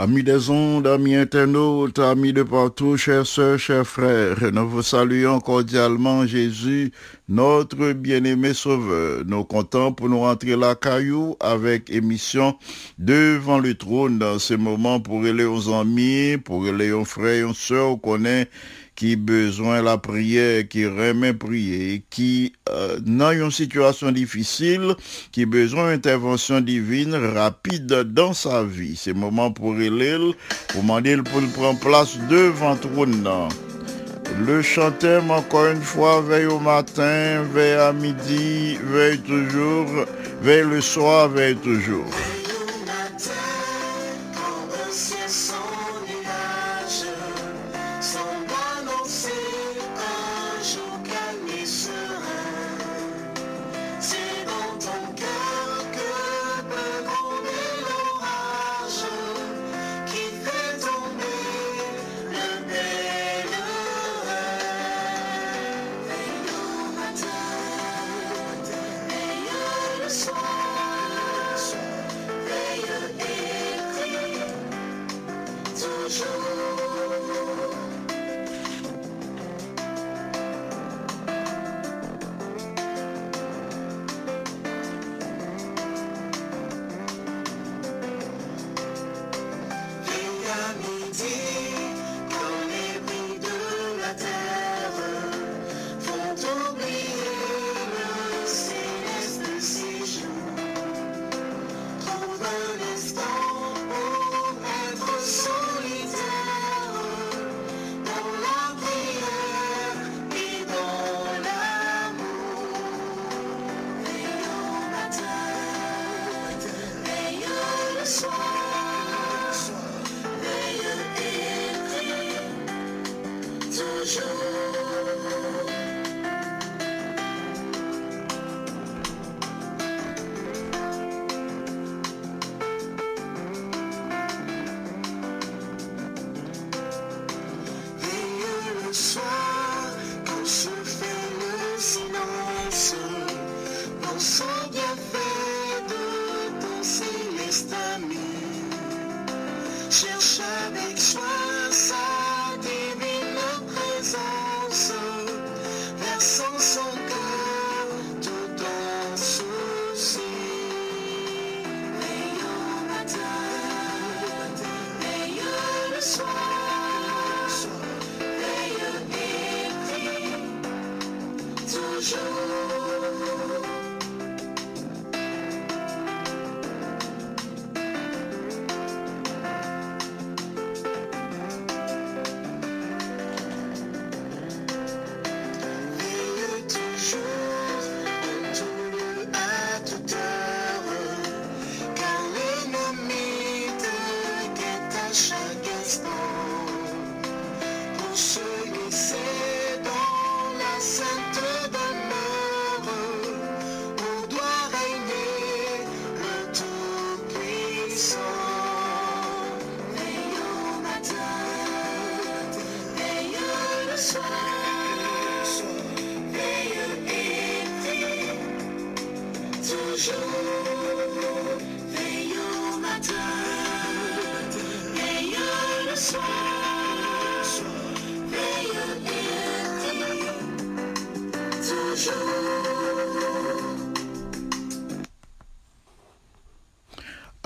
Amis des ondes, amis internautes, amis de partout, chers sœurs, chers frères, nous vous saluons cordialement Jésus, notre bien-aimé Sauveur. Nous comptons pour nous rentrer la caillou avec émission devant le trône dans ce moment pour aller aux amis, pour aller aux frères et aux sœurs qu'on est qui besoin la prière, qui remet prier, qui euh, dans une situation difficile, qui besoin d'intervention divine rapide dans sa vie. C'est le moment pour elle, pour demander pour prendre place devant trône. Le chantème encore une fois, veille au matin, veille à midi, veille toujours, veille le soir, veille toujours.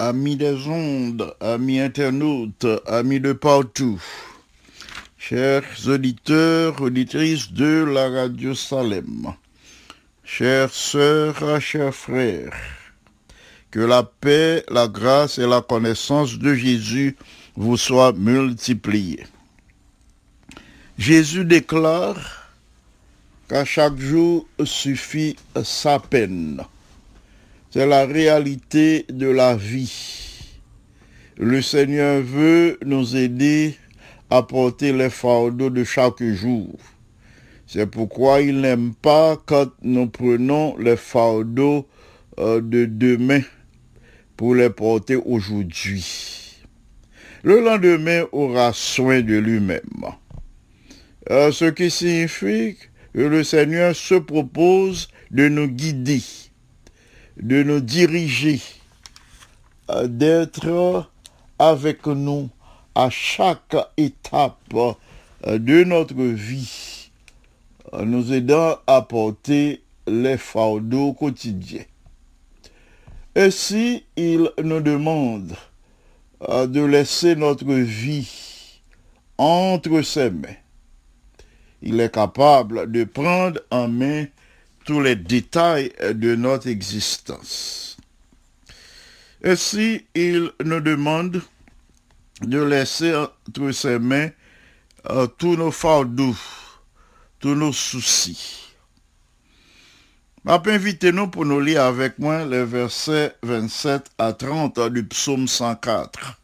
Amis des ondes, amis internautes, amis de partout, chers auditeurs, auditrices de la radio Salem, chères sœurs, chers frères, que la paix, la grâce et la connaissance de Jésus vous soient multipliées. Jésus déclare qu'à chaque jour suffit sa peine. C'est la réalité de la vie. Le Seigneur veut nous aider à porter les fardeaux de chaque jour. C'est pourquoi il n'aime pas quand nous prenons les fardeaux euh, de demain pour les porter aujourd'hui. Le lendemain aura soin de lui-même. Euh, ce qui signifie que le Seigneur se propose de nous guider de nous diriger, euh, d'être avec nous à chaque étape euh, de notre vie, nous aidant à porter les fardeaux quotidiens. Et si il nous demande euh, de laisser notre vie entre ses mains, il est capable de prendre en main tous les détails de notre existence. Et si il nous demande de laisser entre ses mains euh, tous nos fardeaux, tous nos soucis. Je invitez-nous pour nous lire avec moi les versets 27 à 30 du psaume 104.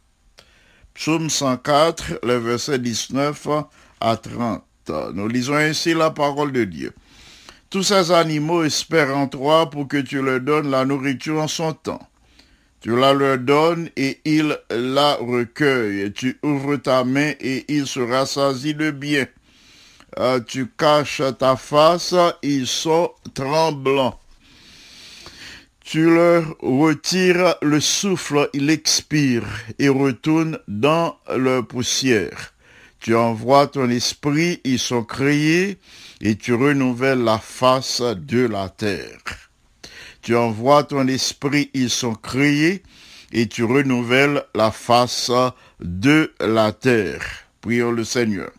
Psaume 104, les versets 19 à 30. Nous lisons ainsi la parole de Dieu. Tous ces animaux espèrent en toi pour que tu leur donnes la nourriture en son temps. Tu la leur donnes et ils la recueillent. Tu ouvres ta main et il se rassasie de bien. Euh, tu caches ta face, ils sont tremblants. Tu leur retires le souffle, ils expirent et retournent dans leur poussière. Tu envoies ton esprit, ils sont créés, et tu renouvelles la face de la terre. Tu envoies ton esprit, ils sont créés, et tu renouvelles la face de la terre. Prions le Seigneur.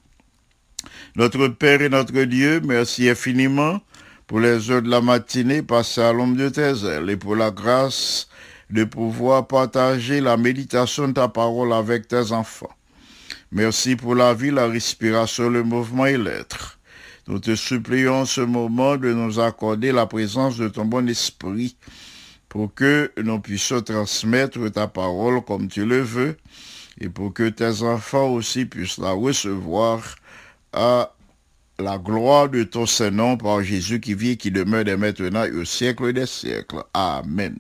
Notre Père et notre Dieu, merci infiniment pour les heures de la matinée passées à l'ombre de tes ailes et pour la grâce de pouvoir partager la méditation de ta parole avec tes enfants. Merci pour la vie, la respiration, le mouvement et l'être. Nous te supplions ce moment de nous accorder la présence de ton bon esprit pour que nous puissions transmettre ta parole comme tu le veux et pour que tes enfants aussi puissent la recevoir à la gloire de ton Saint-Nom par Jésus qui vit et qui demeure dès maintenant et au siècle des siècles. Amen.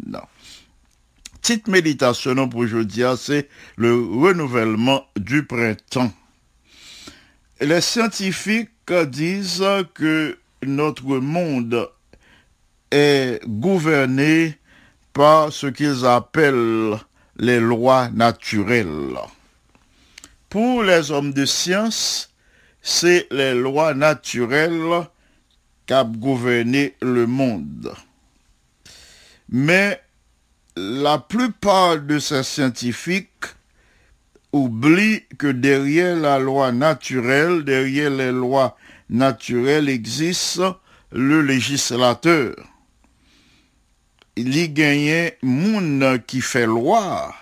Petite méditation pour aujourd'hui, c'est le renouvellement du printemps. Les scientifiques disent que notre monde est gouverné par ce qu'ils appellent les lois naturelles. Pour les hommes de science, c'est les lois naturelles qui gouverné le monde. Mais la plupart de ces scientifiques oublient que derrière la loi naturelle, derrière les lois naturelles existe le législateur. Il y gagne moun qui fait loi.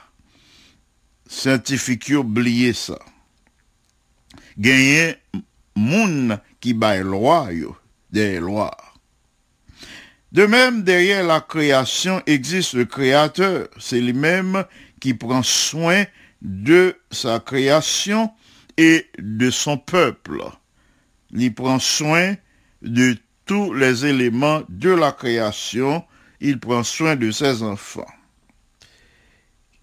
Scientifique oublié ça. Gagne moun qui baille loi des lois. De même, derrière la création existe le créateur. C'est lui-même qui prend soin de sa création et de son peuple. Il prend soin de tous les éléments de la création. Il prend soin de ses enfants.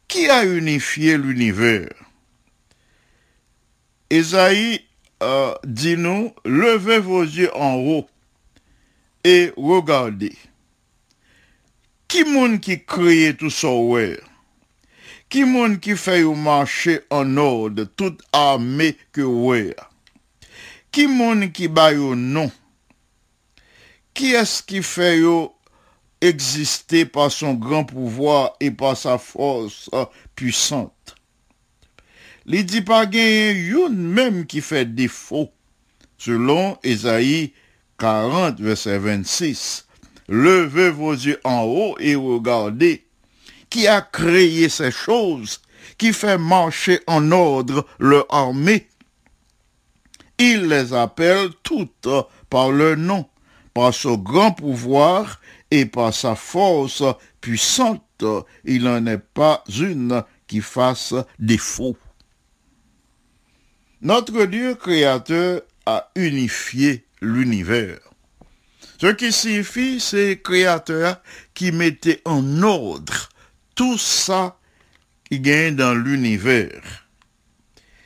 Qui a unifié l'univers? Esaïe euh, dit nous, levez vos yeux en haut et regardez. Qui moun qui crée tout ça ouais? Qui moun qui fait marcher en ordre, toute armée que ouais? Qui moun qui baille au nom? Qui est-ce qui fait exister par son grand pouvoir et par sa force puissante? Li dit pas yon même qui fait défaut. Selon Esaïe 40, verset 26. Levez vos yeux en haut et regardez qui a créé ces choses, qui fait marcher en ordre leur armée? Il les appelle toutes par leur nom, par son grand pouvoir et par sa force puissante. Il n'en est pas une qui fasse défaut. Notre Dieu créateur a unifié l'univers. Ce qui signifie, c'est créateur qui mettait en ordre tout ça qui gagne dans l'univers.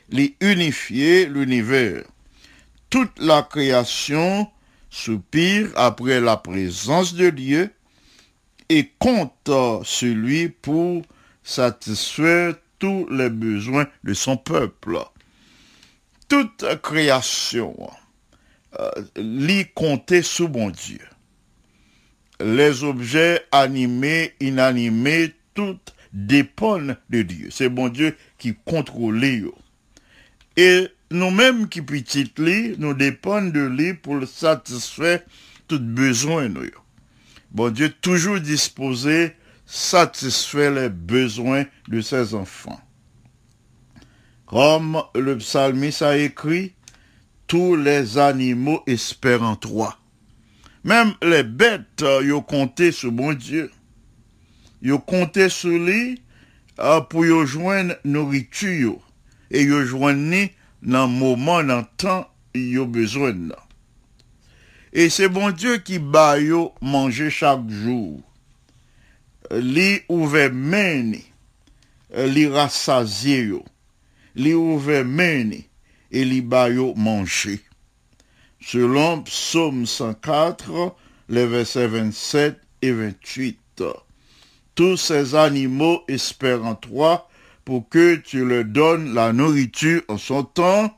Les unifier l'univers. Toute la création soupire après la présence de Dieu et compte sur lui pour satisfaire tous les besoins de son peuple. Toute création euh, lit compter sous bon Dieu. Les objets animés, inanimés, tout dépendent de Dieu. C'est bon Dieu qui contrôle yo. Et nous-mêmes qui petites li, nous dépendons de lui pour satisfaire tout besoin nous. Bon Dieu toujours disposé satisfaire les besoins de ses enfants. Comme le psalmiste a écrit, tous les animaux espèrent en toi. Même les bêtes, euh, yo compté sur bon Dieu. Yo compté sur lui euh, pour yo joindre nourriture. Et yo joindre dans moment, dans temps, yo besoin. Et c'est bon Dieu qui ba yo manger chaque jour. Li ouvert meni, li rassasié yo. Li et li ba yo manger. Selon Psaume 104, les versets 27 et 28. Tous ces animaux espèrent en toi pour que tu leur donnes la nourriture en son temps.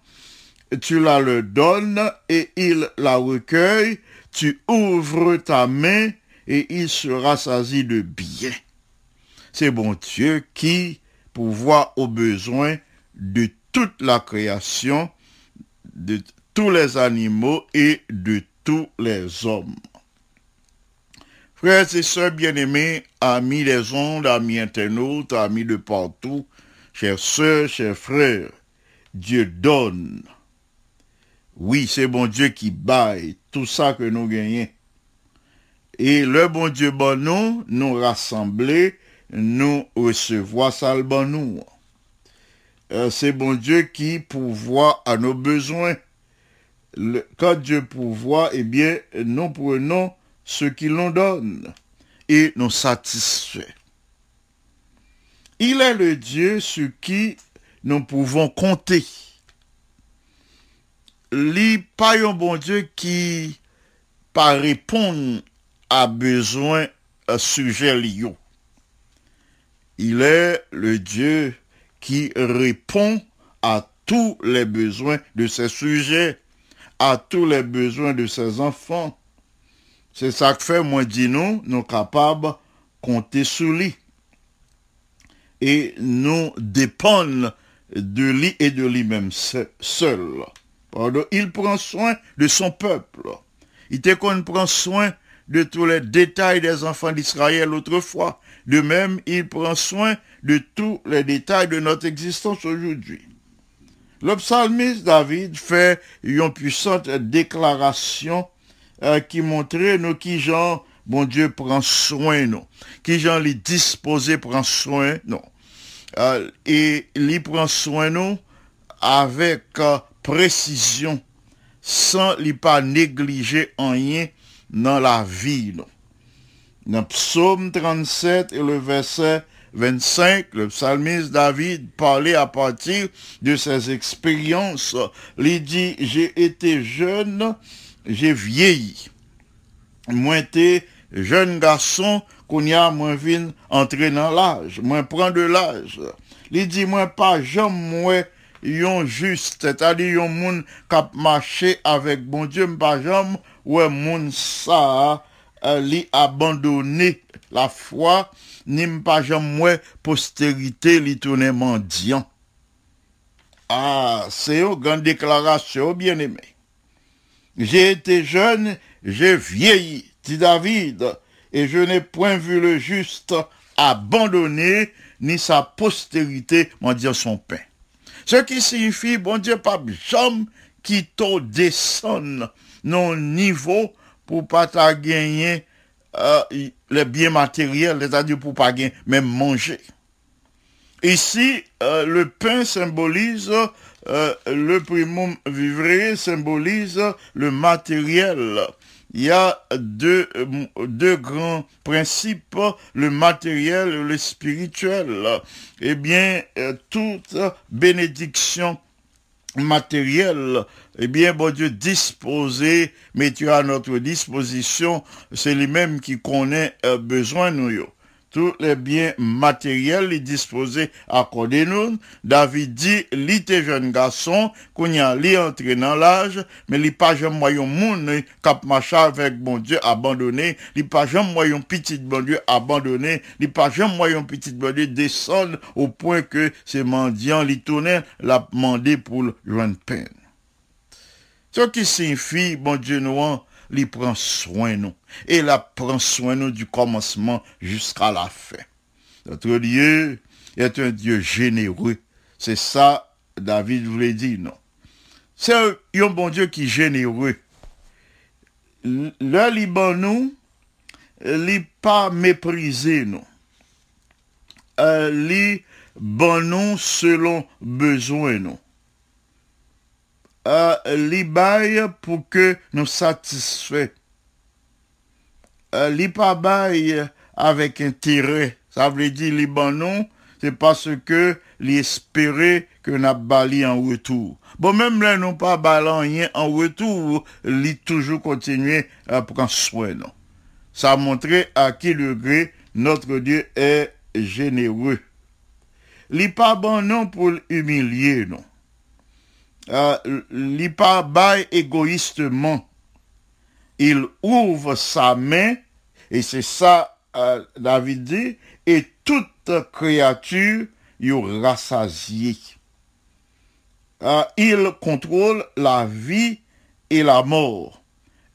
Tu la leur donnes et ils la recueillent. Tu ouvres ta main et il sera saisi de bien. C'est bon Dieu qui pourvoit aux besoins de toute la création, de tous les animaux et de tous les hommes. Frères et sœurs bien-aimés, amis des ondes, amis internautes, amis de partout, chers sœurs, chers frères, Dieu donne. Oui, c'est bon Dieu qui baille tout ça que nous gagnons. Et le bon Dieu bon nous, nous rassembler, nous recevoir ça le bon nous. Euh, c'est bon Dieu qui pourvoit à nos besoins. quand Dieu pourvoit, eh bien, nous prenons ce qu'il nous donne et nous satisfait. Il est le Dieu sur qui nous pouvons compter. Li pas un bon Dieu qui pas répond à besoin à sujet lié. Il est le Dieu qui répond à tous les besoins de ses sujets, à tous les besoins de ses enfants. C'est ça que fait, moi, dis nous, nous capables de compter sur lui. Et nous dépendons de lui et de lui-même se- seul. Il prend soin de son peuple. Il qu'on prend soin de tous les détails des enfants d'Israël autrefois. De même, il prend soin de tous les détails de notre existence aujourd'hui. Le psalmiste David fait une puissante déclaration euh, qui montrait nous qui genre, bon Dieu prend soin nous, qui genre les disposé prend soin nous. Euh, et il prend soin nous avec euh, précision, sans lui pas négliger en rien dans la vie. Dans Psaume 37 et le verset 25, le psalmiste David parlait à partir de ses expériences. Il dit, j'ai été jeune, j'ai vieilli. Moi, été jeune garçon, qu'on y a, moi, vin entrer dans l'âge. Moi, prend de l'âge. Il dit, moi, pas jamais, moi, yon juste, c'est-à-dire yon moun kap marché avec bon Dieu, pas jamais, ouais, moun ça, li abandonné la foi, ni pas jamais, moi, postérité, li tourné mendiant. Ah, c'est une grande déclaration, bien aimé. J'ai été jeune, j'ai vieilli, dit David, et je n'ai point vu le juste abandonné, ni sa postérité mendiant son pain. Ce qui signifie, bon Dieu, pas jamais qui t'en descend non niveau pour pas gagner euh, les biens matériels, c'est-à-dire pour pas gagner, même manger. Ici, euh, le pain symbolise euh, le primum vivre, symbolise le matériel. Il y a deux, euh, deux grands principes, le matériel et le spirituel. Eh bien, euh, toute bénédiction matérielle, eh bien, bon Dieu disposé, mais tu as à notre disposition, c'est lui-même qui connaît euh, besoin nous. Tous les biens matériels disposés accordés nous. David dit, li était jeune garçon, qu'on y a li entré dans l'âge, mais li pas jamais moyen moun cap marché avec bon Dieu abandonné, li pas jamais moyen petit bon Dieu abandonné, li pas jamais moyen petit bon Dieu descendre au point que ces mendiants li tournaient l'a demandé pour le peine. Ce qui signifie, bon Dieu nous, il prend soin nous. Et il prend soin nous du commencement jusqu'à la fin. Notre Dieu est un Dieu généreux. C'est ça, David voulait dire, non? C'est un, bon Dieu qui est généreux. Le Liban nous, il pas méprisé nous. Euh, li bon selon besoin nous bail pour que nous satisfait. Euh, pas bail avec intérêt. Ça veut dire non, c'est parce que espérait que n'a bali en retour. Bon, même là, non pas balan rien en retour, li toujours continuer à prendre soin. Ça a montré à quel degré notre Dieu est généreux. Pas non pour humilier, non euh, pas bail égoïstement. Il ouvre sa main, et c'est ça, euh, David dit, et toute créature y rassasié. Euh, il contrôle la vie et la mort,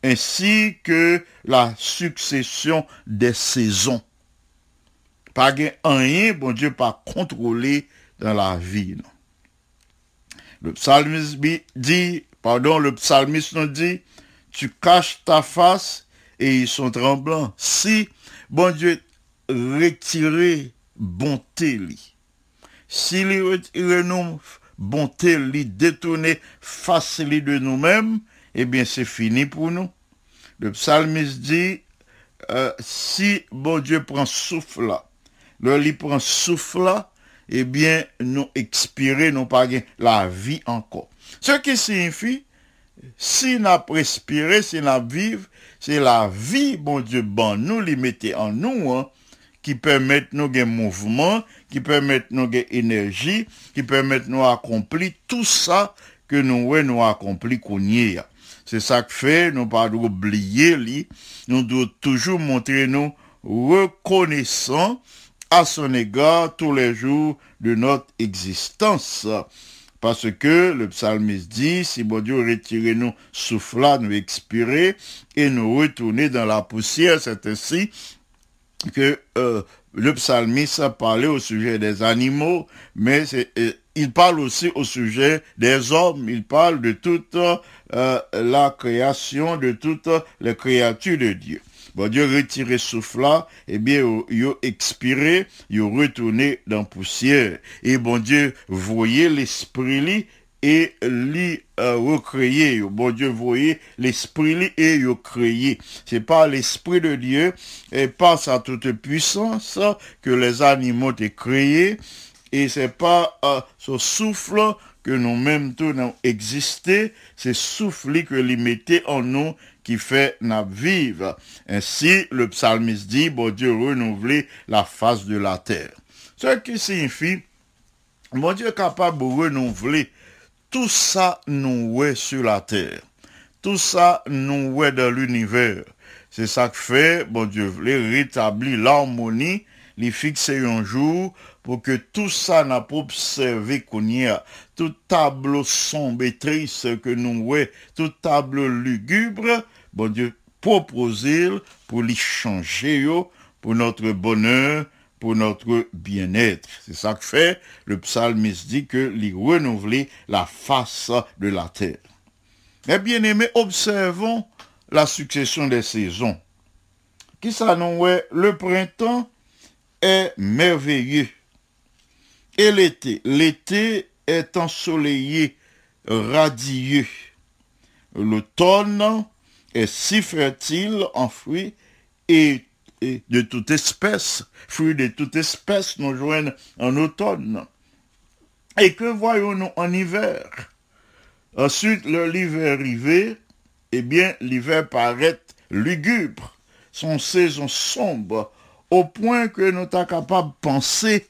ainsi que la succession des saisons. Pas rien, bon Dieu, pas contrôler dans la vie. Le psalmiste dit, pardon, le psalmiste nous dit, tu caches ta face et ils sont tremblants. Si, bon Dieu, retirer bonté, li. Si il retire nous bonté, li détourner face li de nous-mêmes, eh bien c'est fini pour nous. Le psalmiste dit, euh, si bon Dieu prend souffle le lit prend souffle eh bien nous expirer, nous pas la vie encore. Ce qui signifie, si n'a respiré, si n'a vive, c'est la vie, bon Dieu, bon, nous les en nous, hein, qui permettent nous un mouvement, qui permettent nous une énergie, qui permettent nous accomplir tout ça que nous ouais, nous accompli qu'on y est. C'est ça que fait, nous pas oublier li, nous devons toujours montrer nous reconnaissants à son égard tous les jours de notre existence. Parce que le psalmiste dit, si bon Dieu retirez nous souffla, nous expirer et nous retourner dans la poussière, c'est ainsi que euh, le psalmiste a parlé au sujet des animaux, mais euh, il parle aussi au sujet des hommes, il parle de toute euh, la création, de toutes les créatures de Dieu. Bon Dieu retiré souffla, eh bien, yo, yo expiré, yo retourné dans poussière. Et bon Dieu, voyez l'esprit li, et li euh, recréer. Bon Dieu, voyez l'esprit et yo créer. C'est par l'esprit de Dieu et par sa toute puissance que les animaux étaient créés. Et c'est pas euh, ce souffle que nous-mêmes tous nous existé, c'est souffle que lui mettait en nous qui fait nous vivre. Ainsi, le psalmiste dit, bon Dieu, renouveler la face de la terre. Ce qui signifie, mon Dieu est capable de renouveler tout ça nous ouais sur la terre. Tout ça nous ouais dans l'univers. C'est ça que fait, bon Dieu rétablir l'harmonie, les fixer un jour pour que tout ça n'a pas observé qu'on y a, tout tableau sombre et triste que nous ouais, tout tableau lugubre, bon Dieu proposer pour les changer pour notre bonheur, pour notre bien-être. C'est ça que fait le psalmiste dit que les renouveler la face de la terre. Mais bien aimés, observons la succession des saisons. Qui ça nous ouais, le printemps est merveilleux. Et l'été, l'été est ensoleillé, radieux. L'automne est si fertile en fruits et, de toute espèce, fruits de toute espèce nous joignent en automne. Et que voyons-nous en hiver? Ensuite, l'hiver arrivé, eh bien, l'hiver paraît lugubre, son saison sombre, au point que nous sommes capables de penser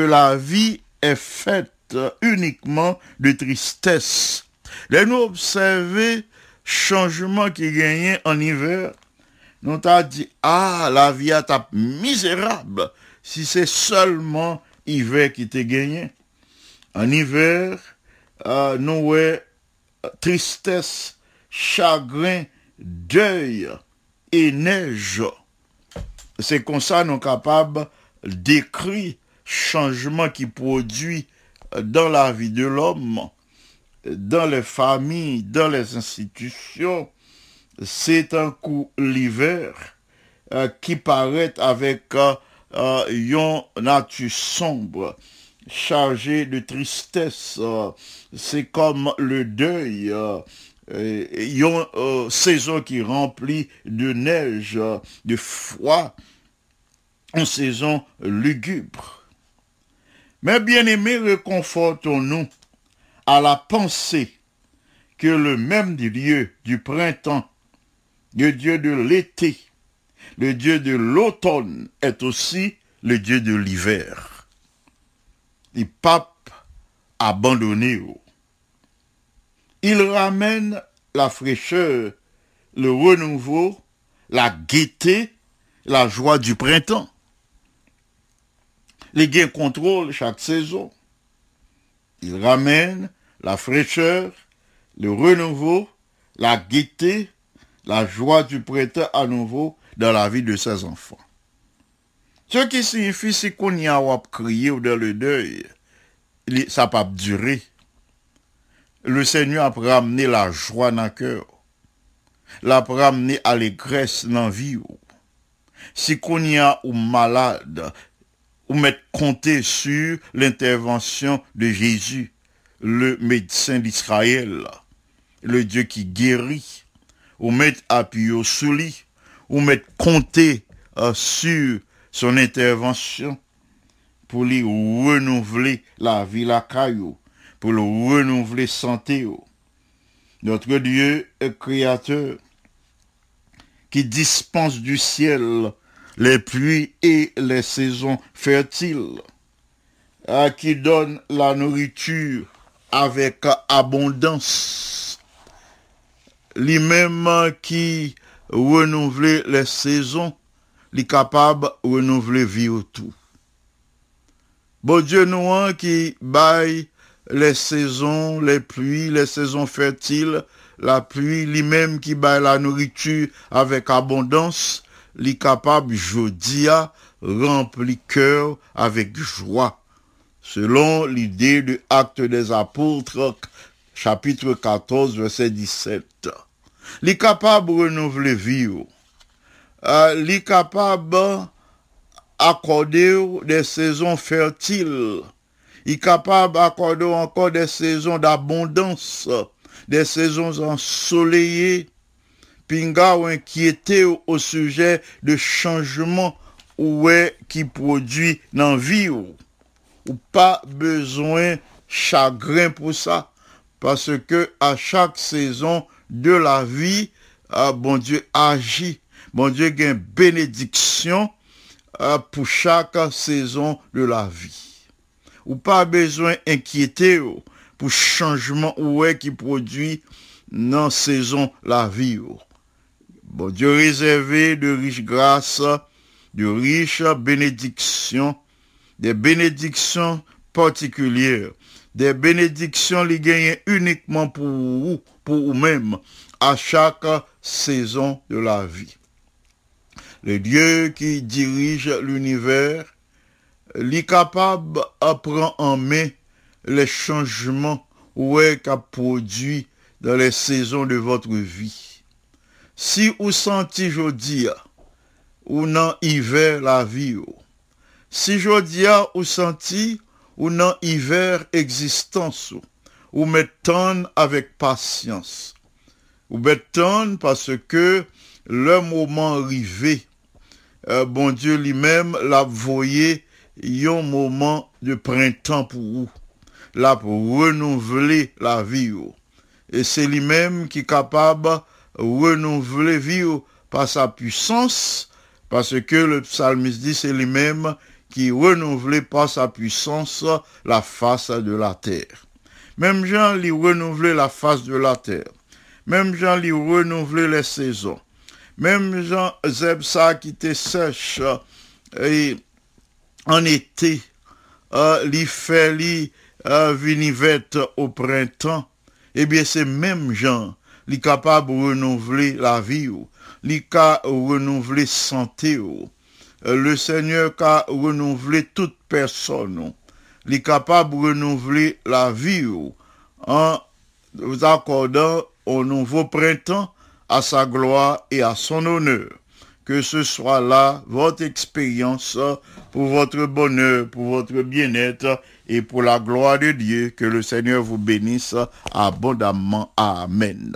la vie est faite uniquement de tristesse. Là, nous observer changement qui gagnait en hiver, nous t'a dit, ah, la vie est misérable si c'est seulement hiver qui te gagné. En hiver, euh, nous ouais, tristesse, chagrin, deuil et neige. C'est comme ça nous sommes capables d'écrire changement qui produit dans la vie de l'homme, dans les familles, dans les institutions. C'est un coup l'hiver euh, qui paraît avec euh, euh, une nature sombre, chargée de tristesse. euh, c'est comme le deuil. euh, euh, une euh, saison qui remplit de neige, euh, de froid, une saison lugubre. Mais bien aimés, réconfortons-nous à la pensée que le même Dieu du printemps, le Dieu de l'été, le Dieu de l'automne est aussi le Dieu de l'hiver. Il pape abandonné. Il ramène la fraîcheur, le renouveau, la gaieté, la joie du printemps. Les gains contrôlent chaque saison. Il ramène la fraîcheur, le renouveau, la gaieté, la joie du printemps à nouveau dans la vie de ses enfants. Ce qui signifie, c'est qu'on y a crié ou dans le deuil, ça pas durer. Le Seigneur a ramené la joie dans le cœur. L'a ramené allégresse dans la vie. Si qu'on y a ou malade, ou mettre compter sur l'intervention de Jésus, le médecin d'Israël. le Dieu qui guérit, ou mettre appui au sous lit, ou mettre compter euh, sur son intervention pour lui renouveler la vie la caillou, pour le renouveler santé. Notre Dieu est créateur qui dispense du ciel les pluies et les saisons fertiles, à qui donne la nourriture avec abondance, lui-même qui renouvelle les saisons, lui capable de renouveler vie autour. Bon Dieu nous hein, qui baille les saisons, les pluies, les saisons fertiles, la pluie, lui-même qui baille la nourriture avec abondance, lui capable jodia rempli cœur avec joie. Selon l'idée de Acte des Apôtres, chapitre 14, verset 17. Lui capable de renouveler vie. Euh, accorder des saisons fertiles. Il est capable d'accorder encore des saisons d'abondance, des saisons ensoleillées. Pinga ou inquiété au, sujet de changement ou est qui produit dans vie ou, ou pas besoin chagrin pour ça parce que à chaque saison de la vie ah, bon Dieu agit bon Dieu a une bénédiction euh, pour chaque saison de la vie. Ou pas besoin inquiéter ou, pour changement ou est qui produit dans saison la vie. Bon Dieu réservé de riches grâces, de riches bénédictions, des bénédictions particulières, des bénédictions les gagnent uniquement pour vous, pour vous-même, à chaque saison de la vie le Dieu qui dirige l'univers, est capable de prendre en main les changements ouais, qu'a produit dans les saisons de votre vie. Si vous sentez aujourd'hui ou non hiver la vie, ou, si aujourd'hui vous sentez ou non hiver existence, ou, ou mettons avec patience, ou mettons parce que le moment arrivé, euh, bon Dieu lui-même l'a voyé un moment de printemps pour vous, là pour renouveler la vie. ou. Et c'est lui-même qui est capable de renouveler vie ou par sa puissance, parce que le psalmiste dit c'est lui-même qui renouvelait par sa puissance la face de la terre. Même Jean lui renouvelait la face de la terre. Même Jean lui renouvelait les saisons. Même Jean Zeb ça qui était sèche euh, et en été, euh, li fait li euh, au printemps, eh bien c'est même Jean, li de renouveler la vie, ou, li ka renouveler santé. Euh, Le Seigneur a renouvelé toute personne, ou. li de renouveler la vie en vous accordant au nouveau printemps à sa gloire et à son honneur. Que ce soit là votre expérience pour votre bonheur, pour votre bien-être et pour la gloire de Dieu. Que le Seigneur vous bénisse abondamment. Amen.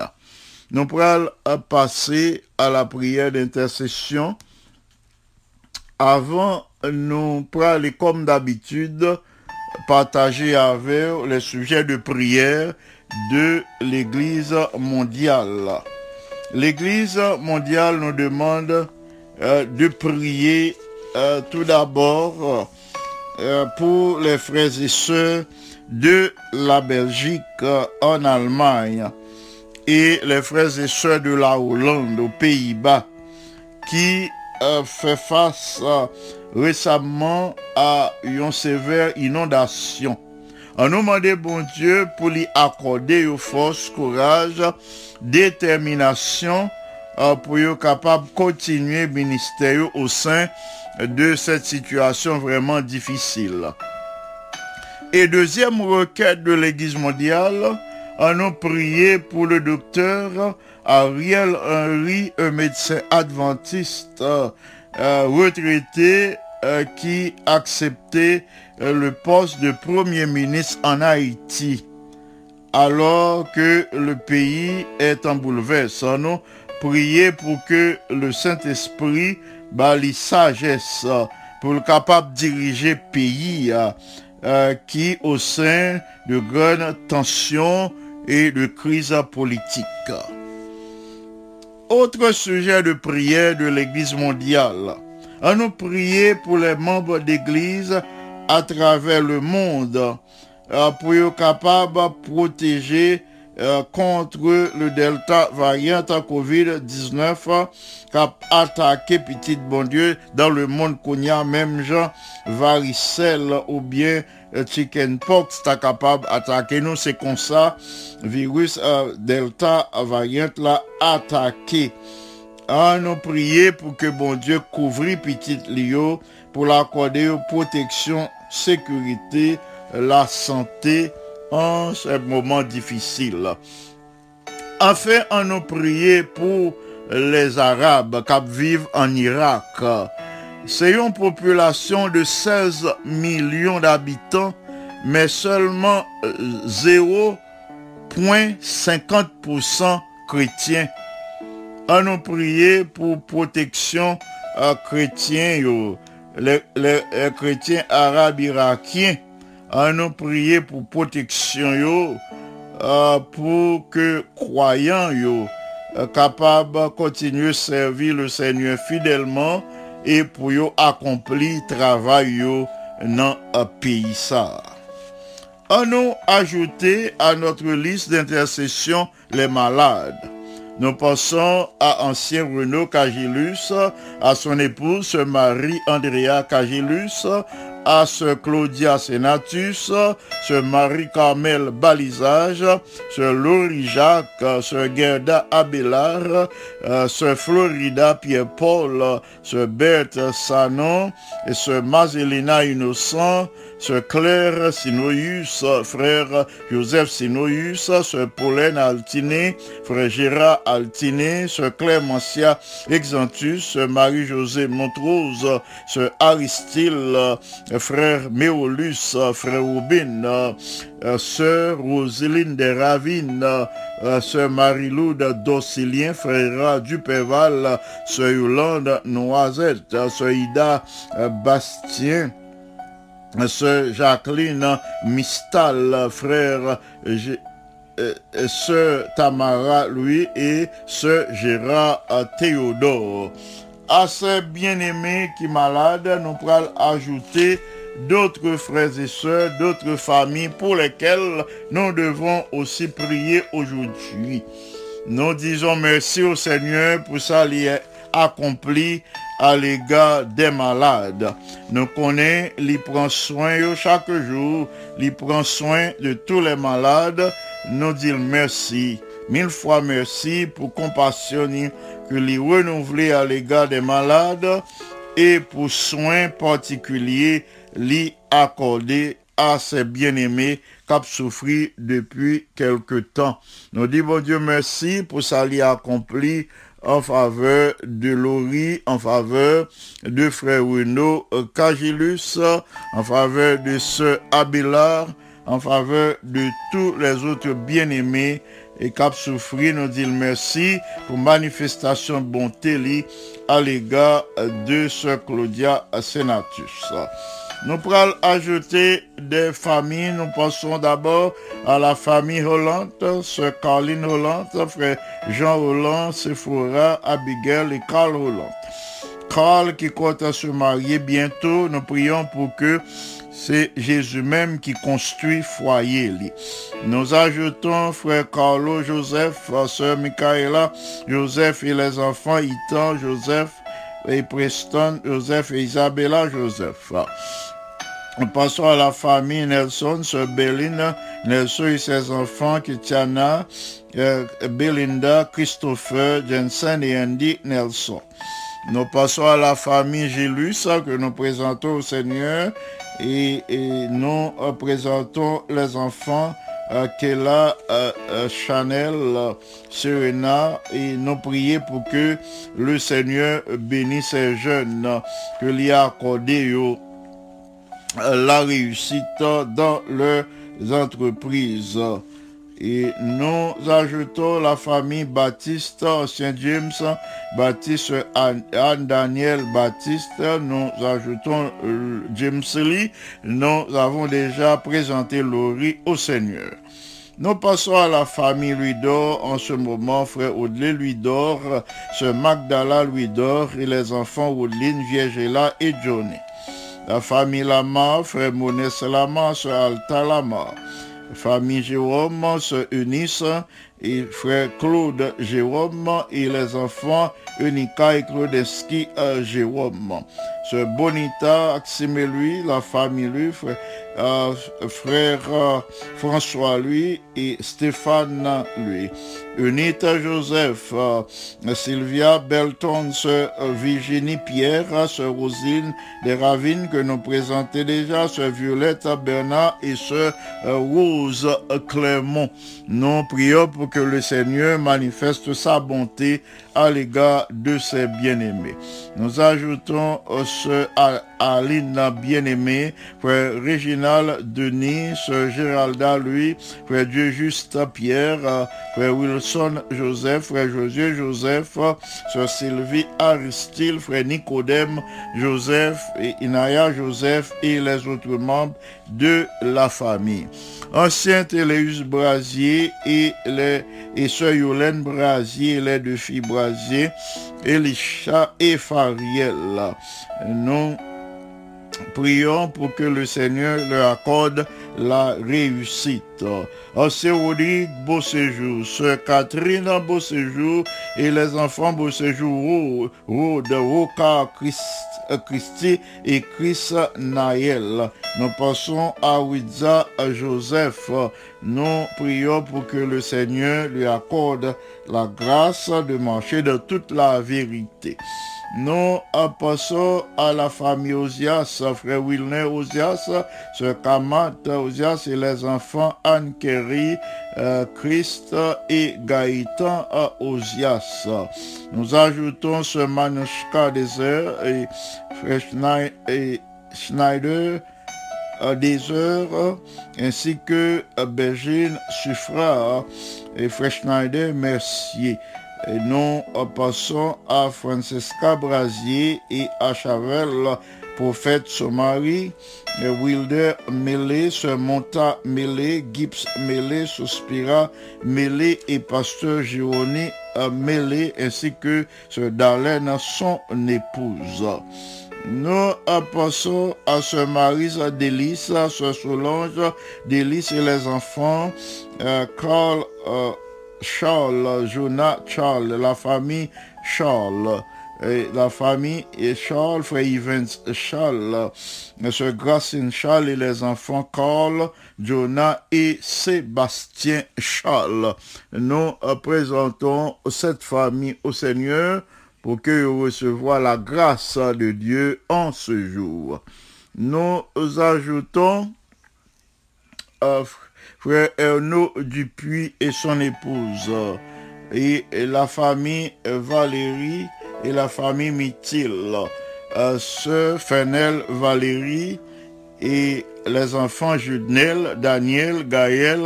Nous pourrons passer à la prière d'intercession. Avant, nous pourrons comme d'habitude partager avec les sujets de prière de l'Église mondiale. L'Église mondiale nous demande euh, de prier euh, tout d'abord euh, pour les frères et sœurs de la Belgique en Allemagne et les frères et sœurs de la Hollande aux Pays-Bas qui euh, fait face euh, récemment à une sévère inondation. On nous demande, bon Dieu, pour lui accorder une force, courage, détermination, euh, pour être capable de continuer le ministère au sein de cette situation vraiment difficile. Et deuxième requête de l'Église mondiale, on a prié pour le docteur Ariel Henry, un médecin adventiste euh, retraité euh, qui acceptait euh, le poste de Premier ministre en Haïti. alors que le pays est en bouleversement. Prier pour que le Saint-Esprit bali sagesse pour le capable de diriger pays qui au sein de grandes tensions et de crises politiques. Autre sujet de prière de l'Église mondiale. À nous prier pour les membres d'Église à travers le monde euh, pour être capable de protéger euh, contre le delta variant COVID-19 qui a attaqué petit bon Dieu dans le monde qu'on y a même gens varicelle ou bien euh, chickenpox est capable d'attaquer nous c'est comme ça virus euh, delta variant l'a attaqué à nous prier pour que bon Dieu couvre petit Lio pour l'accorder aux protection sécurité la santé en ce moment difficile. Enfin, on nous prier pour les Arabes qui vivent en Irak. C'est une population de 16 millions d'habitants, mais seulement 0,50% chrétiens. On nous prier pour protection euh, chrétiens. Les, chrétiens arabes irakiens à nous prier pour protection euh, pour que croyants euh, capables continuer servir le Seigneur fidèlement et pour yo accomplir travail dans un pays ça. À nous ajouter à notre liste d'intercession les malades. Nous pensons à ancien Renaud Cagilus, à son épouse, Marie-Andrea Cagilus, à sœur Claudia Senatus, sœur Marie-Carmel Balisage, sœur Laurie Jacques, sœur Gerda Abélard, euh, sœur Florida Pierre-Paul, sœur Berthe Sanon, et sœur Mazelina Innocent, sœur Claire Sinoïus, frère Joseph Sinoïus, sœur Pauline Altiné, frère Gérard Altiné, sœur Clémentia Exantus, sœur Marie-Josée Montrose, sœur Aristyle, euh, frère Méolus, frère Robin, euh, sœur Roseline de Ravine, euh, sœur Marie-Loude Docilien, frère Duperval, sœur Yolande Noisette, sœur Ida euh, Bastien, sœur Jacqueline Mistal, frère euh, euh, sœur Tamara Louis et sœur Gérard euh, Théodore. À ces bien-aimés qui malades, nous pourrons ajouter d'autres frères et sœurs, d'autres familles pour lesquelles nous devons aussi prier aujourd'hui. Nous disons merci au Seigneur pour ça qu'il est accompli à l'égard des malades. Nous connaissons, il prend soin chaque jour, il prend soin de tous les malades. Nous disons merci, mille fois merci pour compassion que les renouveler à l'égard des malades et pour soins particuliers lui accorder à ses bien-aimés qui ont souffert depuis quelque temps. Nous disons, Dieu, merci pour ça lui accompli en faveur de Laurie, en faveur de frère Renaud euh, Cagilus, en faveur de sœur Abélard, en faveur de tous les autres bien-aimés et cap souffrir, nous disons merci pour manifestation bonté à l'égard de sœur Claudia Senatus. Nous pourrons ajouter des familles. Nous pensons d'abord à la famille Hollande, sœur Caroline Hollande, frère Jean Hollande, Sephora, Abigail et Carl Hollande. Carl qui compte à se marier bientôt, nous prions pour que c'est Jésus même qui construit foyer. Nous ajoutons frère Carlo, Joseph, sœur Michaela, Joseph et les enfants, Ethan, Joseph et Preston, Joseph et Isabella, Joseph. Nous passons à la famille Nelson, sœur Belinda, Nelson et ses enfants, Kitiana, euh, Belinda, Christopher, Jensen et Andy Nelson. Nous passons à la famille Gélus que nous présentons au Seigneur et, nous euh, présentons les enfants euh, Kela, euh, Chanel, Serena et nous prions pour que le Seigneur bénisse ces jeunes que lui a accordé yo, la réussite dans leurs entreprises. Et nous ajoutons la famille Baptiste, Saint James, Baptiste Anne, Daniel Baptiste. Nous ajoutons euh, James Lee. Nous avons déjà présenté Laurie au Seigneur. Nous passons à la famille Louis-d'Or en ce moment, frère Audley Louis-d'Or, sœur Magdala Louis-d'Or et les enfants Audeline, Viergela et Johnny. La famille Lama, frère Monès Lama, sœur Alta Lama. Famille Jérôme, sœur Eunice et frère Claude Jérôme et les enfants Unica et Claudeski euh, Jérôme. Sœur Bonita, Axime lui, la famille lui, frère, euh, frère euh, François lui et Stéphane lui. Unita Joseph, euh, Sylvia Belton, sœur Virginie Pierre, sœur Rosine des Ravines que nous présentons déjà, sœur Violette Bernard et sœur Rose Clermont. Nous prions pour que le Seigneur manifeste sa bonté à l'égard de ses bien-aimés. Nous ajoutons ce à Aline bien-aimée, frère Réginald Denis, sœur Géralda lui, frère Dieu Juste Pierre, frère Wilson Joseph, frère Josué Joseph, sœur Sylvie Aristide, frère Nicodème Joseph et Inaya Joseph et les autres membres de la famille. Ancien Téléus Brasier et les et sœur Yolène Brasier les deux filles Brasier, Elisha et Fariel. Prions pour que le Seigneur leur accorde la réussite. Ancien Rodrigue, beau séjour. Sœur Catherine, beau séjour. Et les enfants, beau séjour. Rode, Roca, Christ, euh, Christy et Chris Naël. Nous passons à Wiza Joseph. Nous prions pour que le Seigneur lui accorde la grâce de marcher de toute la vérité. Nous passons à la famille Osias, frère Wilner Osias, sœur Kamat Osias et les enfants Anne Kerry, euh, Christ et Gaëtan Osias. Nous ajoutons ce Manushka Désert et frère Schneider des ainsi que Bergine Suffra et frère Schneider Mercier. Et nous euh, passons à Francesca Brasier et à Chavel, prophète son mari, et Wilder Mele, Sir Monta Mele, Gibbs Mele, Suspira Mele et pasteur Gironi Mele, ainsi que Sir Darlene, son épouse. Nous euh, passons à ce Marie Délice, ce Solange Délice et les enfants, euh, Carl, euh, Charles, Jonah, Charles, la famille Charles, la famille et Charles, frère Charles, Monsieur Gracine Charles et les enfants Carl, Jonah et Sébastien Charles. Nous euh, présentons cette famille au Seigneur pour que recevoir la grâce de Dieu en ce jour. Nous ajoutons euh, frère Ernaud Dupuis et son épouse et, la famille Valérie et la famille Mithil, euh, sœur Fenel Valérie et les enfants Judnel, Daniel, Gaël,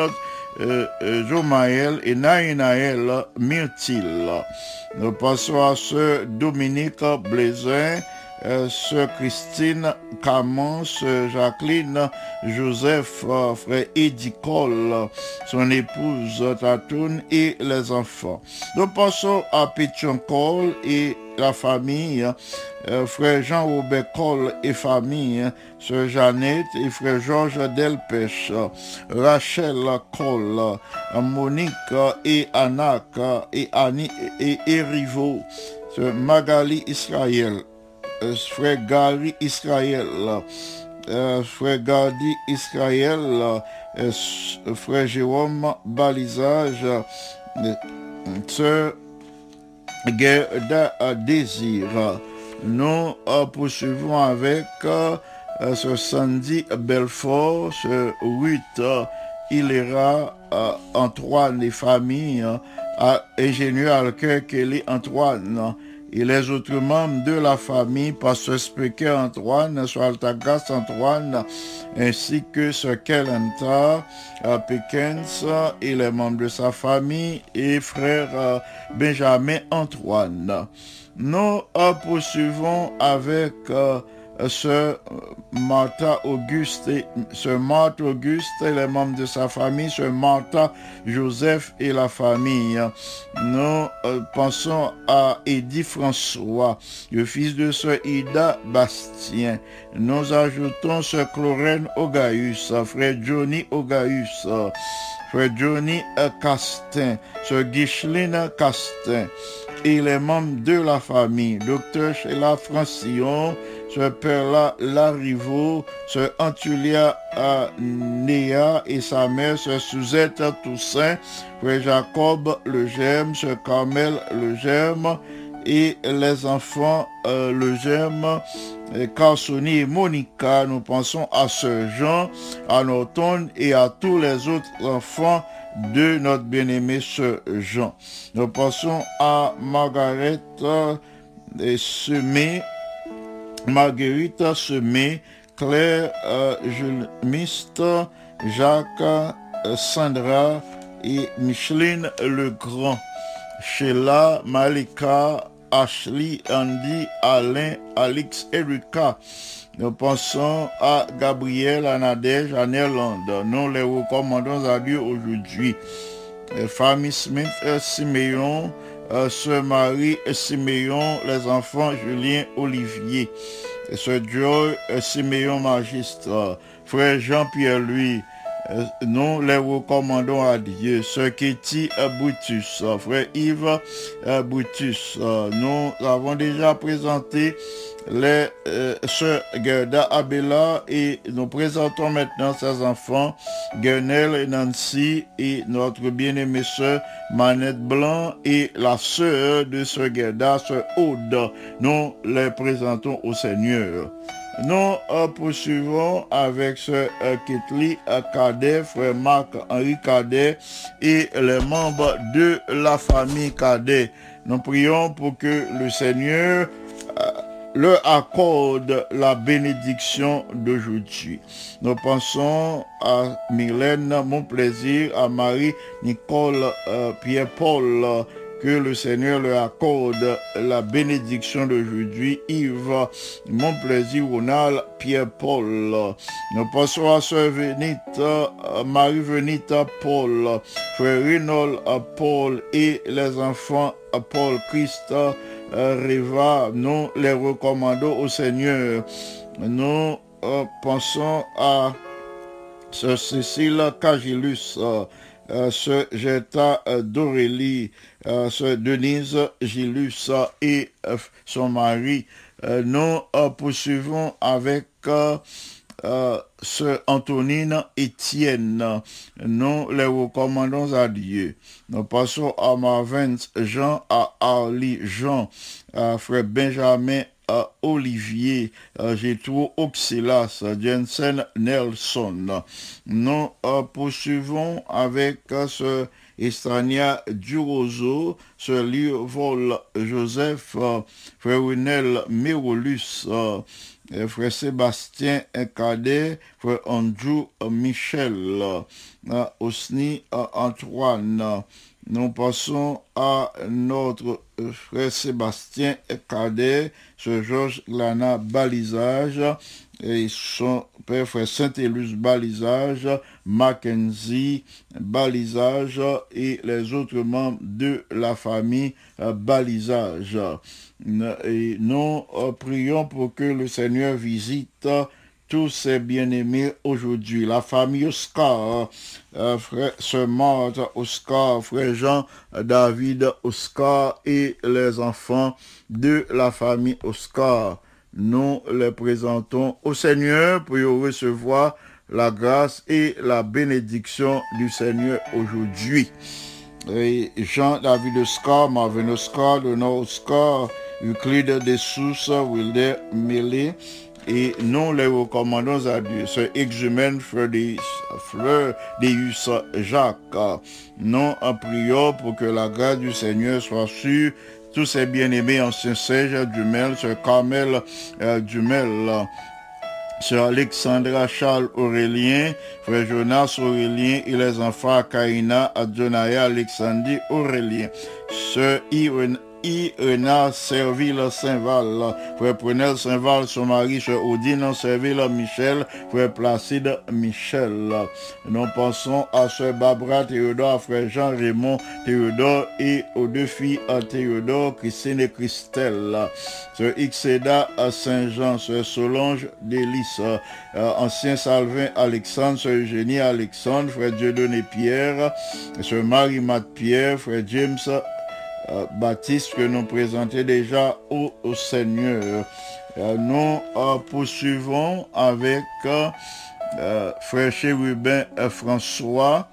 euh, euh, Jomaël et Naïnaël Myrtil. Nous passons à sœur Dominique Blaisin, euh, sœur Christine Camon, sœur Jacqueline Joseph, euh, frère Eddie Cole, son épouse Tatoune et les enfants. Nous passons à Pétion Cole et la famille, euh, frère Jean-Robert Cole et famille, sœur Jeannette et frère Georges Delpech, Rachel Cole, Monique et Anak et Annie et Erivo, sœur Magali Israël, euh, frère Gary Israël, euh, frère Gardi Israël, euh, frère Jérôme Balisage, euh, sœur Gerda euh, Désir. Nous euh, poursuivons avec euh, euh, ce Sandy Belfort, ce Ruth euh, euh, Antoine et famille, euh, ingénieur Kelly Antoine et les autres membres de la famille, Pasteur Speaker Antoine, Sir Altagas Antoine, ainsi que Sir Kelenta euh, Pickens et les membres de sa famille et frère euh, Benjamin Antoine. Nous euh, poursuivons avec euh, ce Martha Auguste et Martha Auguste et les membres de sa famille, ce Martha Joseph et la famille. Nous euh, pensons à Eddie François, le fils de ce Ida Bastien. Nous ajoutons ce Chlorène Ogaïus, frère Johnny Ogaïus, frère Johnny euh, Castin, ce Guicheline Castin et les membres de la famille, docteur Sheila Francillon, ce Perla Larivo, ce Antulia euh, Néa et sa mère, ce Suzette Toussaint, frère Jacob Le Gemme, ce Carmel Le Gemme, et les enfants euh, Le Gemme, et Carsoni et Monica, nous pensons à ce Jean, à Norton et à tous les autres enfants de notre bien-aimé ce Jean. Nous pensons à Margaret euh, et Semé, Marguerite Semé, Claire euh, Jules Mist, Jacques euh, Sandra et Micheline Legrand, Sheila, Malika, Ashley, Andy, Alain, Alix, Erika. Nous pensons à Gabriel, à Nadège, à. Nous les recommandons à Dieu aujourd'hui. Famille Smith, Siméon, euh, Sœur Marie euh, Siméon, les enfants Julien Olivier, et Sœur Joy euh, Siméon Magistrat, Frère Jean-Pierre Louis, nous les recommandons à Dieu. Kitty euh, Boutus, euh, Frère Yves euh, Boutus, euh, nous avons déjà présenté les euh, sœurs Gerda Abela et nous présentons maintenant ses enfants, Guernel et Nancy et notre bien-aimée sœur Manette Blanc et la sœur de sœur Gerda, sœur Aude. Nous les présentons au Seigneur. Nous euh, poursuivons avec ce euh, Ketli euh, Cadet, frère Marc-Henri Cadet et les membres de la famille Cadet. Nous prions pour que le Seigneur euh, leur accorde la bénédiction d'aujourd'hui. Nous pensons à Mylène, mon plaisir, à Marie, Nicole, euh, Pierre-Paul, euh, que le Seigneur leur accorde la bénédiction d'aujourd'hui. Yves, mon plaisir, Ronald, Pierre-Paul. Nous passons à Sœur Vénite, euh, Marie-Vénite Paul, Frère Reynold euh, Paul et les enfants Paul Christ, Reva. Nous les recommandons au Seigneur. Nous euh, pensons à Sœur Cécile Cagilus, euh, Sœur Jetta euh, d'Aurélie, euh, Sœur Denise Gilus et euh, son mari. Nous poursuivons avec Sœur Antonine Étienne. Nous les recommandons à Dieu. Nous passons à Marvin Jean, à Harley Jean, à Frère Benjamin Olivier, Gétro Oxilas, Jensen Nelson. Nous euh, poursuivons avec euh, ce Estrania Duroso, ce Liovol Joseph, euh, Frère Winel Mérolus, Frère Sébastien Cadet, Frère Andrew Michel, Osni Antoine. Nous passons à notre frère Sébastien Cadet, ce Georges Lana Balisage, et son père frère Saint-Élus Balisage, Mackenzie Balisage et les autres membres de la famille euh, Balisage. Et nous euh, prions pour que le Seigneur visite tous ses bien-aimés aujourd'hui. La famille Oscar, euh, frère Sœur Marthe Oscar, frère Jean David Oscar et les enfants de la famille Oscar. Nous les présentons au Seigneur pour recevoir la grâce et la bénédiction du Seigneur aujourd'hui. Et Jean-David Oscar, Marvin Oscar, Leonard Oscar, Euclide Dessous, Wilder Mélé, et nous les recommandons à Dieu. Ce exumène Fleur Deus, Fleur Deus Jacques, nous en prions pour que la grâce du Seigneur soit sur tous ces bien-aimés anciens Serge Dumel, ce Carmel euh, Dumel, Sœur Alexandra Charles Aurélien, Frère Jonas Aurélien et les enfants Kaina, Adjonaya, Alexandrie Aurélien. Sœur Irene Irena Serville Saint-Val, Frère Prenel Saint-Val, son mari, Sœur Odine Serville Michel, Frère Placide Michel. Nous pensons à Sœur Barbara Théodore, Frère Jean-Raymond Théodore et aux deux filles Théodore, Christine et Christelle. Sœur Ixeda à Saint-Jean, Sœur Solange Délice, Ancien Salvin Alexandre, Sœur Eugénie Alexandre, Frère Dieudonné Pierre, Sœur Marie-Mat Pierre, Frère James Baptiste que nous présentons déjà au, Seigneur. Euh, nous euh, poursuivons avec euh, euh, Frère Chérubin euh, François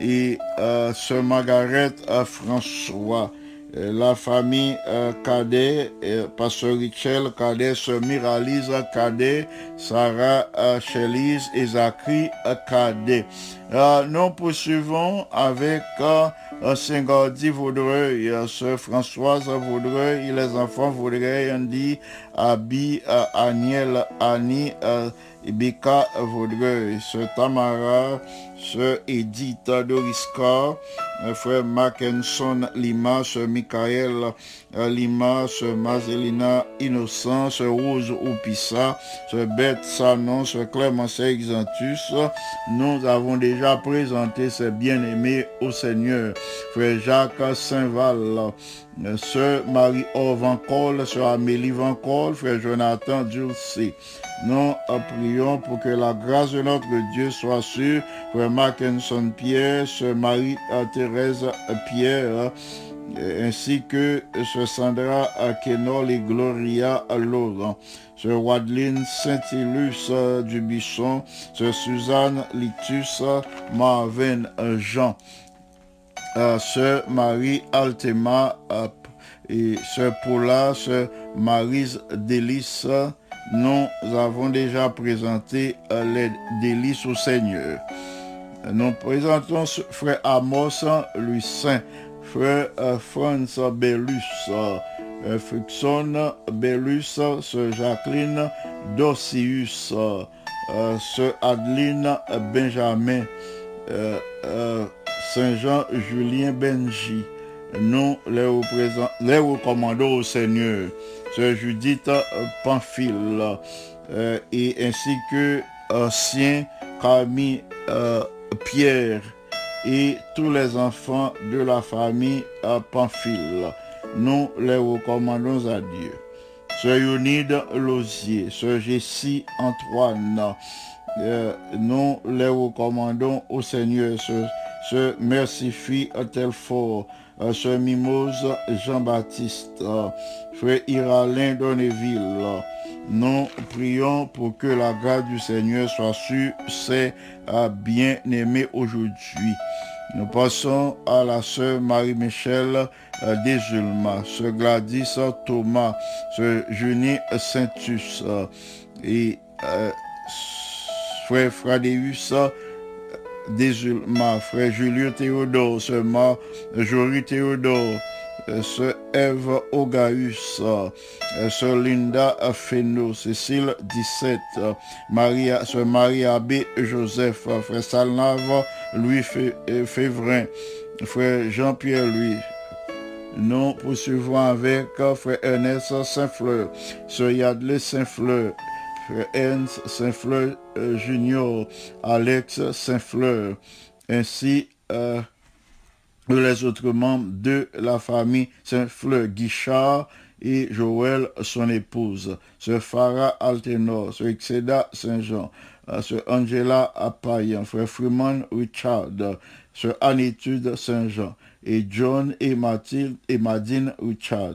et euh, Sœur Margaret euh, François. Euh, La famille euh, Cadet, euh, Pasteur Richel Cadet, Sœur Miralise Cadet, Sarah euh, Chelise et Zachary euh, Cadet. Euh, nous poursuivons avec euh, euh, Saint-Gordy Vaudreuil, Sœur Françoise Vaudreuil les enfants Vaudreuil, Andy, Abi, Aniel, Annie, Becca Vaudreuil, Sœur Tamara, Sœur Edith Doriska, euh, Frère Mackenson Lima, Sœur Michael Lima, Sœur Mazelina Innocent, Sœur Rose Oupissa, Sœur Beth Sanon, Sœur Clémence Exantus. Nous avons déjà présenté ces bien-aimés au Seigneur. Frère Jacques Saint-Val, Sœur Marie Vancol, Sœur Amélie Vancol, Frère Jonathan Dulcé. Nous prions pour que la grâce de notre Dieu soit sur Frère Mackinson Pierre, Sœur Marie-Thérèse Pierre, ainsi que Sœur Sandra Kenol et Gloria Laurent. Sœur Wadeline Saint-Ilus euh, Dubisson, Sœur Suzanne Litus, Marvin euh, Jean, euh, Sœur Marie Altema euh, et Sœur Paula, Sœur Marise Délice, nous avons déjà présenté euh, les délices au Seigneur. Nous présentons frère Amos Louis Saint, frère euh, Franz Bellus, Frickson Bellus, sœur Jacqueline Dossius, euh, sœur Adeline Benjamin, euh, euh, Saint-Jean Julien Benji. Nous les, les recommandons au Seigneur. Sœur Judith Pamphile et ainsi que ancien Camille Pierre et tous les enfants de la famille Pamphile. Nous les recommandons à Dieu. Sœur Yonide Lozier, Sœur Jessie Antoine, euh, nous les recommandons au Seigneur. Sœur, Sœur Mercifie Telfort, euh, Sœur Mimose Jean-Baptiste, euh, Frère Iralin Donneville. euh, Nous prions pour que la grâce du Seigneur soit sur ces euh, bien-aimés aujourd'hui. Nous passons à la sœur Marie-Michel euh, Desulma, sœur Gladys Thomas, sœur Junie Saintus euh, et euh, frère Fradéus Desulma, frère Julien Théodore, sœur Jory Théodore, sœur Ève Ogaïus, euh, sœur Linda Feno, Cécile 17, euh, Maria, sœur Marie-Abbé Joseph, euh, frère Salnave Louis euh, Févrin, frère Jean-Pierre Louis. Nous poursuivons avec euh, frère Ernest Saint-Fleur, sœur Yadley Saint-Fleur, frère Ernst Saint-Fleur euh, Junior, Alex Saint-Fleur, ainsi euh, les autres membres de la famille Saint-Fleur, Guichard et Joël, son épouse, sœur Farah Altenor, sœur Exceda Saint-Jean, euh, sœur Angela Apayan, frère Freeman Richard, sœur Anitude Saint-Jean, et John et Mathilde et Madine Richard,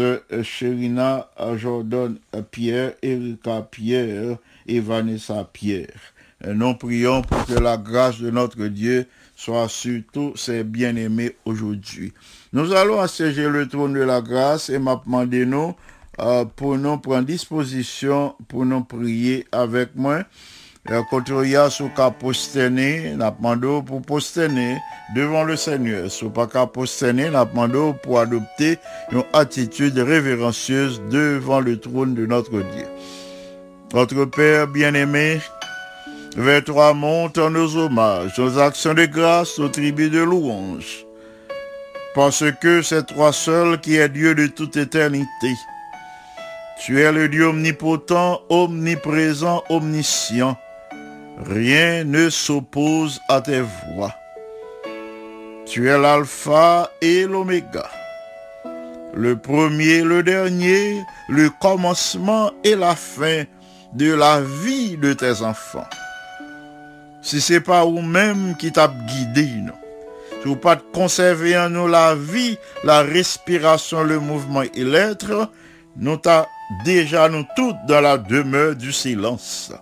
euh, Sherina euh, Jordan euh, Pierre, Erika Pierre et Vanessa Pierre. Nous prions pour que la grâce de notre Dieu soit sur tous ses bien-aimés aujourd'hui. Nous allons assiéger le trône de la grâce et m'a nous euh, pour nous prendre disposition, pour nous prier avec moi. Quand il y sous qu'à posterner, n'a pour devant le Seigneur. Sous pas qu'à posterner, n'a pour adopter une attitude révérencieuse devant le trône de notre Dieu. Notre Père bien-aimé, vers toi montent nos hommages, nos actions de grâce, nos tribus de louange. Parce que c'est toi seul qui es Dieu de toute éternité. Tu es le Dieu omnipotent, omniprésent, omniscient. Rien ne s'oppose à tes voix. Tu es l'alpha et l'oméga. Le premier, le dernier, le commencement et la fin de la vie de tes enfants. Si c'est pas vous-même qui t'a guidé. Si vous pas conserver en nous la vie, la respiration, le mouvement et l'être, nous t'a déjà nous toutes dans la demeure du silence.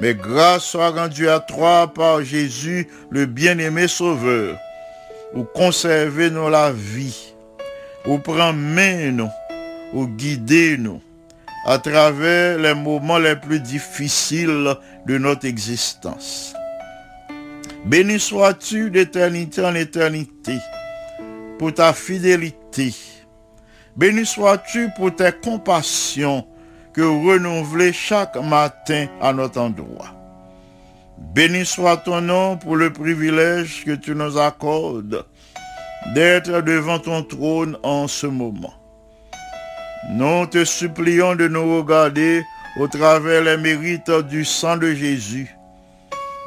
Mais grâce soit rendue à toi par Jésus, le bien-aimé Sauveur. Vous conservez nous la vie. Vous prenez main nous. Vous guidez nous à travers les moments les plus difficiles de notre existence. Béni sois-tu d'éternité en éternité pour ta fidélité. Béni sois-tu pour tes compassions que vous renouvelez chaque matin à notre endroit. Béni soit ton nom pour le privilège que tu nous accordes d'être devant ton trône en ce moment. Nous te supplions de nous regarder au travers les mérites du sang de Jésus,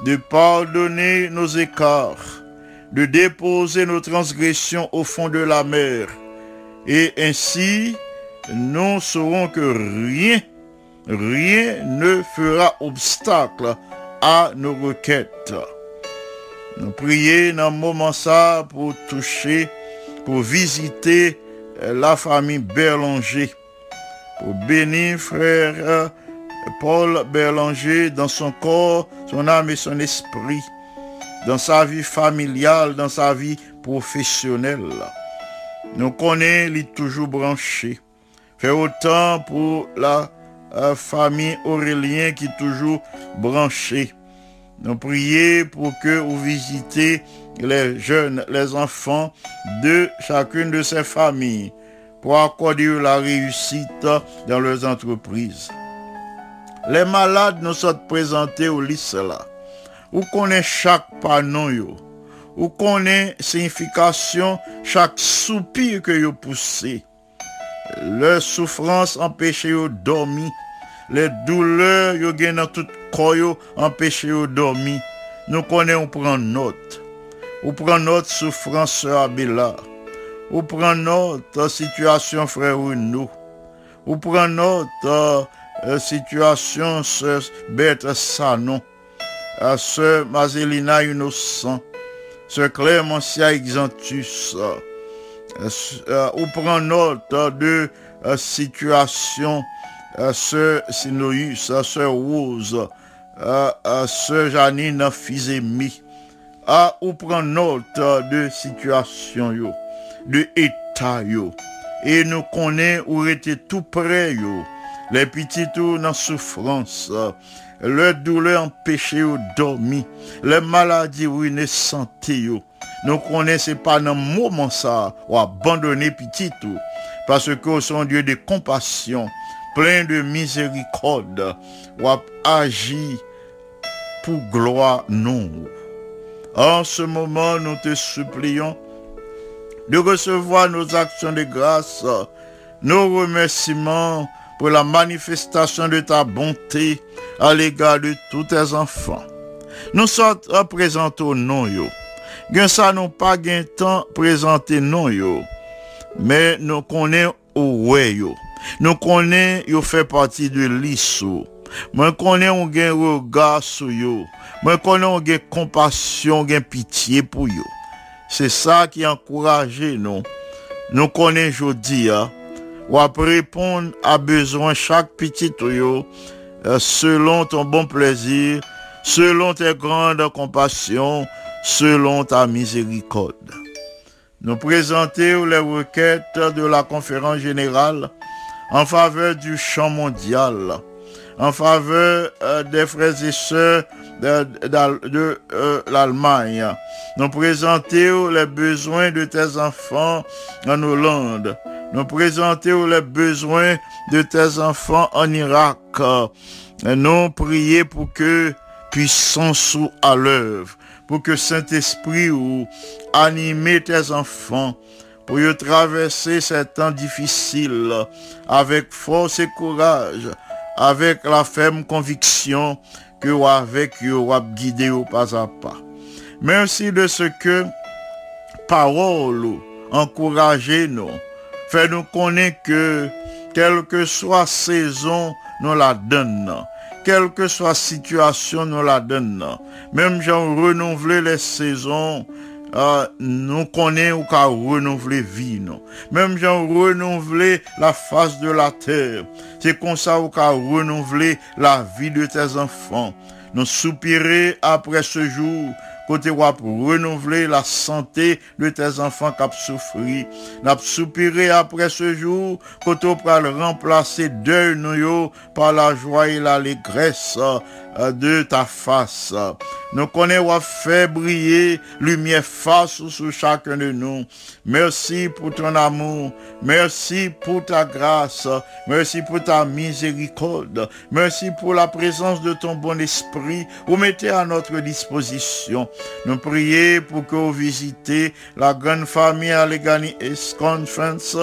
de pardonner nos écarts, de déposer nos transgressions au fond de la mer, et ainsi nous saurons que rien, rien ne fera obstacle à nos requêtes. Nous prions dans le moment ça pour toucher, pour visiter la famille Berlanger, pour bénir frère Paul Berlanger dans son corps, son âme et son esprit, dans sa vie familiale, dans sa vie professionnelle. Nous connaissons, il toujours branché. Fait autant pour la euh, famille Aurélien qui est toujours branchée. Nous prions pour que vous visitez les jeunes, les enfants de chacune de ces familles pour accorder la réussite dans leurs entreprises. Les malades nous sont présentés au lycée là. Où connaît chaque panon yo? Où connaît signification chaque soupir que yo poussé? Leur souffrance empêche yo dormir. Les douleurs yo gen dans tout corps yo empêche yo dormir. Nous connaissons prendre note. Ou prend notre souffrance, Abela. Ou prend notre situation, frère Renaud. Ou prend notre euh, situation, sœur Bête Sanon. Euh, sœur Mazelina Innocent. Sœur Clémentia Exantus. Euh, euh, ou prend notre de euh, situation, euh, sœur Sinoïus, euh, sœur Rose, euh, euh, sœur Janine Fizemi ou prendre note de situation de état. Et nous connaissons où était tout près yo. Les petits tout dans souffrance, leur douleur empêché yo dormir, les maladies ruinées santé. Nous connaissons pas dans moment ça ou abandonner petit tout parce que son Dieu de compassion, plein de miséricorde, ou agi pour gloire non. En ce moment, nous te supplions de recevoir nos actions de grâce, nos remerciements pour la manifestation de ta bonté à l'égard de tous tes enfants. Nous sommes représentés au nom yo. Gen ça nous pas gain temps présenter non. Mais nous connaissons au yo. Nous connaissons yo fait partie de l'issue. Moi connais on gen regard sur yo. Connais on gen compassion, pitié pour yo. C'est ça qui encourage nous. Nous connais jodi ou à répondre à besoin chaque petit yo euh, selon ton bon plaisir, selon tes grandes compassions, selon ta miséricorde. Nous présenter les requêtes de la conférence générale en faveur du champ mondial, en faveur euh, des frères et sœurs de, euh, l'Allemagne. Nous présentons les besoins de tes enfants en Hollande. Nous présentons les besoins de tes enfants en Irak. Nous prions pour que puissance soit à l'œuvre, pour que Saint-Esprit ou anime tes enfants, pour y traverser ces temps difficiles avec force et courage, avec la ferme conviction que ou avec ou guider au pas à pas. Merci de ce que parole ou encourager nous, fait nous connaître que quelle que soit saison, nous la donnons. Quelle que soit situation, nous la donnons. Même j'en renouveler les saisons, euh, nous connaissons qu'à renouveler vie. Même j'en renouveler la face de la terre. C'est comme ça qu'à renouveler la vie de tes enfants. Nous soupirer après ce jour côté roi pour renouveler la santé de tes enfants qui souffri. N'a soupiré après ce jour, côté pour remplacer deuil par la joie et l'allégresse de ta face. Nous connaissons fait briller lumière face sur chacun de nous. Merci pour ton amour. Merci pour ta grâce. Merci pour ta miséricorde. Merci pour la présence de ton bon esprit. Vous mettez à notre disposition. Nous prions pour que vous visitez la grande famille Allegheny Conference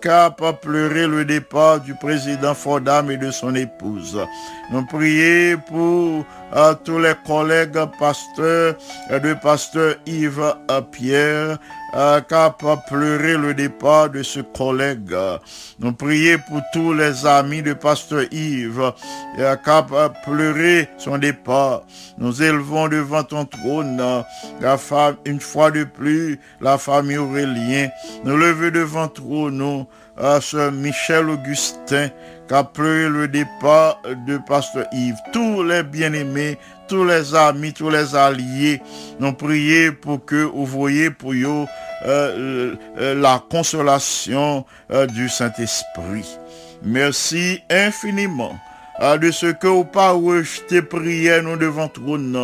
capable de pleurer le départ du président Fordham et de son épouse. Nous prions pour tous les collègues pasteurs de pasteur Yves Pierre, euh, de pleurer le départ de ce collègue. Nous prions pour tous les amis de pasteur Yves, euh, de pleurer son départ. Nous élevons devant ton trône la femme, une fois de plus, la famille Aurélien. Nous levons devant trône nous, à ce Michel Augustin, qui a pleuré le départ de pasteur Yves. Tous les bien-aimés, tous les amis, tous les alliés, nous prions pour que vous voyez pour eux euh, euh, la consolation euh, du Saint-Esprit. Merci infiniment de ce que vous pas rejeté prière nous devant trône.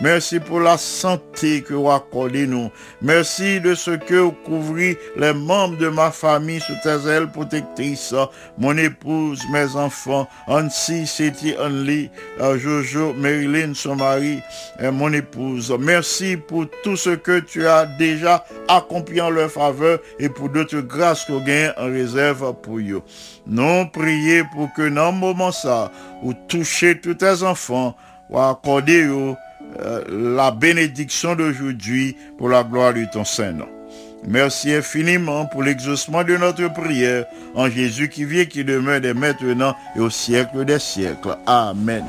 Merci pour la santé que vous accordez nous. Merci de ce que vous couvrez les membres de ma famille sous tes ailes protectrices. Mon épouse, mes enfants, Ansi, Seti, Anli, euh, Jojo, Marilyn, son mari, mon épouse. Merci pour tout ce que tu as déjà accompli en leur faveur et pour d'autres grâces que gain en réserve pour eux. Nous prions pour que dans moment ça, ou toucher tous tes enfants, ou accorder euh, la bénédiction d'aujourd'hui pour la gloire de ton Saint-Nom. Merci infiniment pour l'exaucement de notre prière en Jésus qui vit, qui demeure dès maintenant et au siècle des siècles. Amen.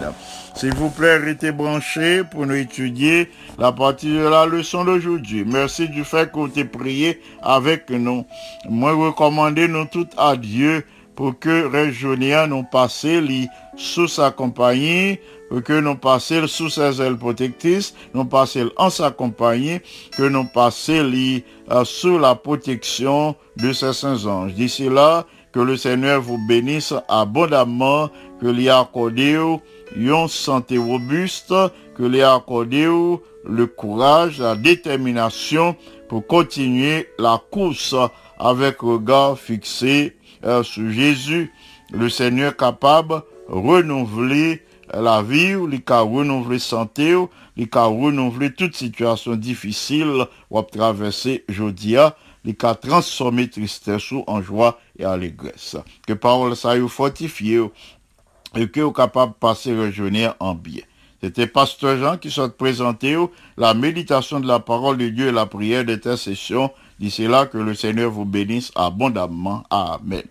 S'il vous plaît, restez branchés pour nous étudier la partie de la leçon d'aujourd'hui. Merci du fait que vous avez prié avec nous. Moi, recommander nous toutes à Dieu pour que Régionia nous passé li sous sa compagnie, que nous passions sous ses ailes protectrices, nous passions en sa compagnie, que nous passions euh, sous la protection de ses saints anges. D'ici là, que le Seigneur vous bénisse abondamment, que lui accordé une santé robuste, que lui accordé le courage, la détermination pour continuer la course avec regard fixé euh, sur Jésus, le Seigneur capable renouveler la vie, il a renouveler santé, il a renouveler toute situation difficile ou à traverser jodia, il a transformer tristesse en joie et allégresse. Que parole ça vous fortifie et que vous capable passer rejoindre en bien. C'était Pasteur Jean qui soit présenté ou, la méditation de la parole de Dieu et la prière d'intercession. D'ici là, que le Seigneur vous bénisse abondamment. Amen.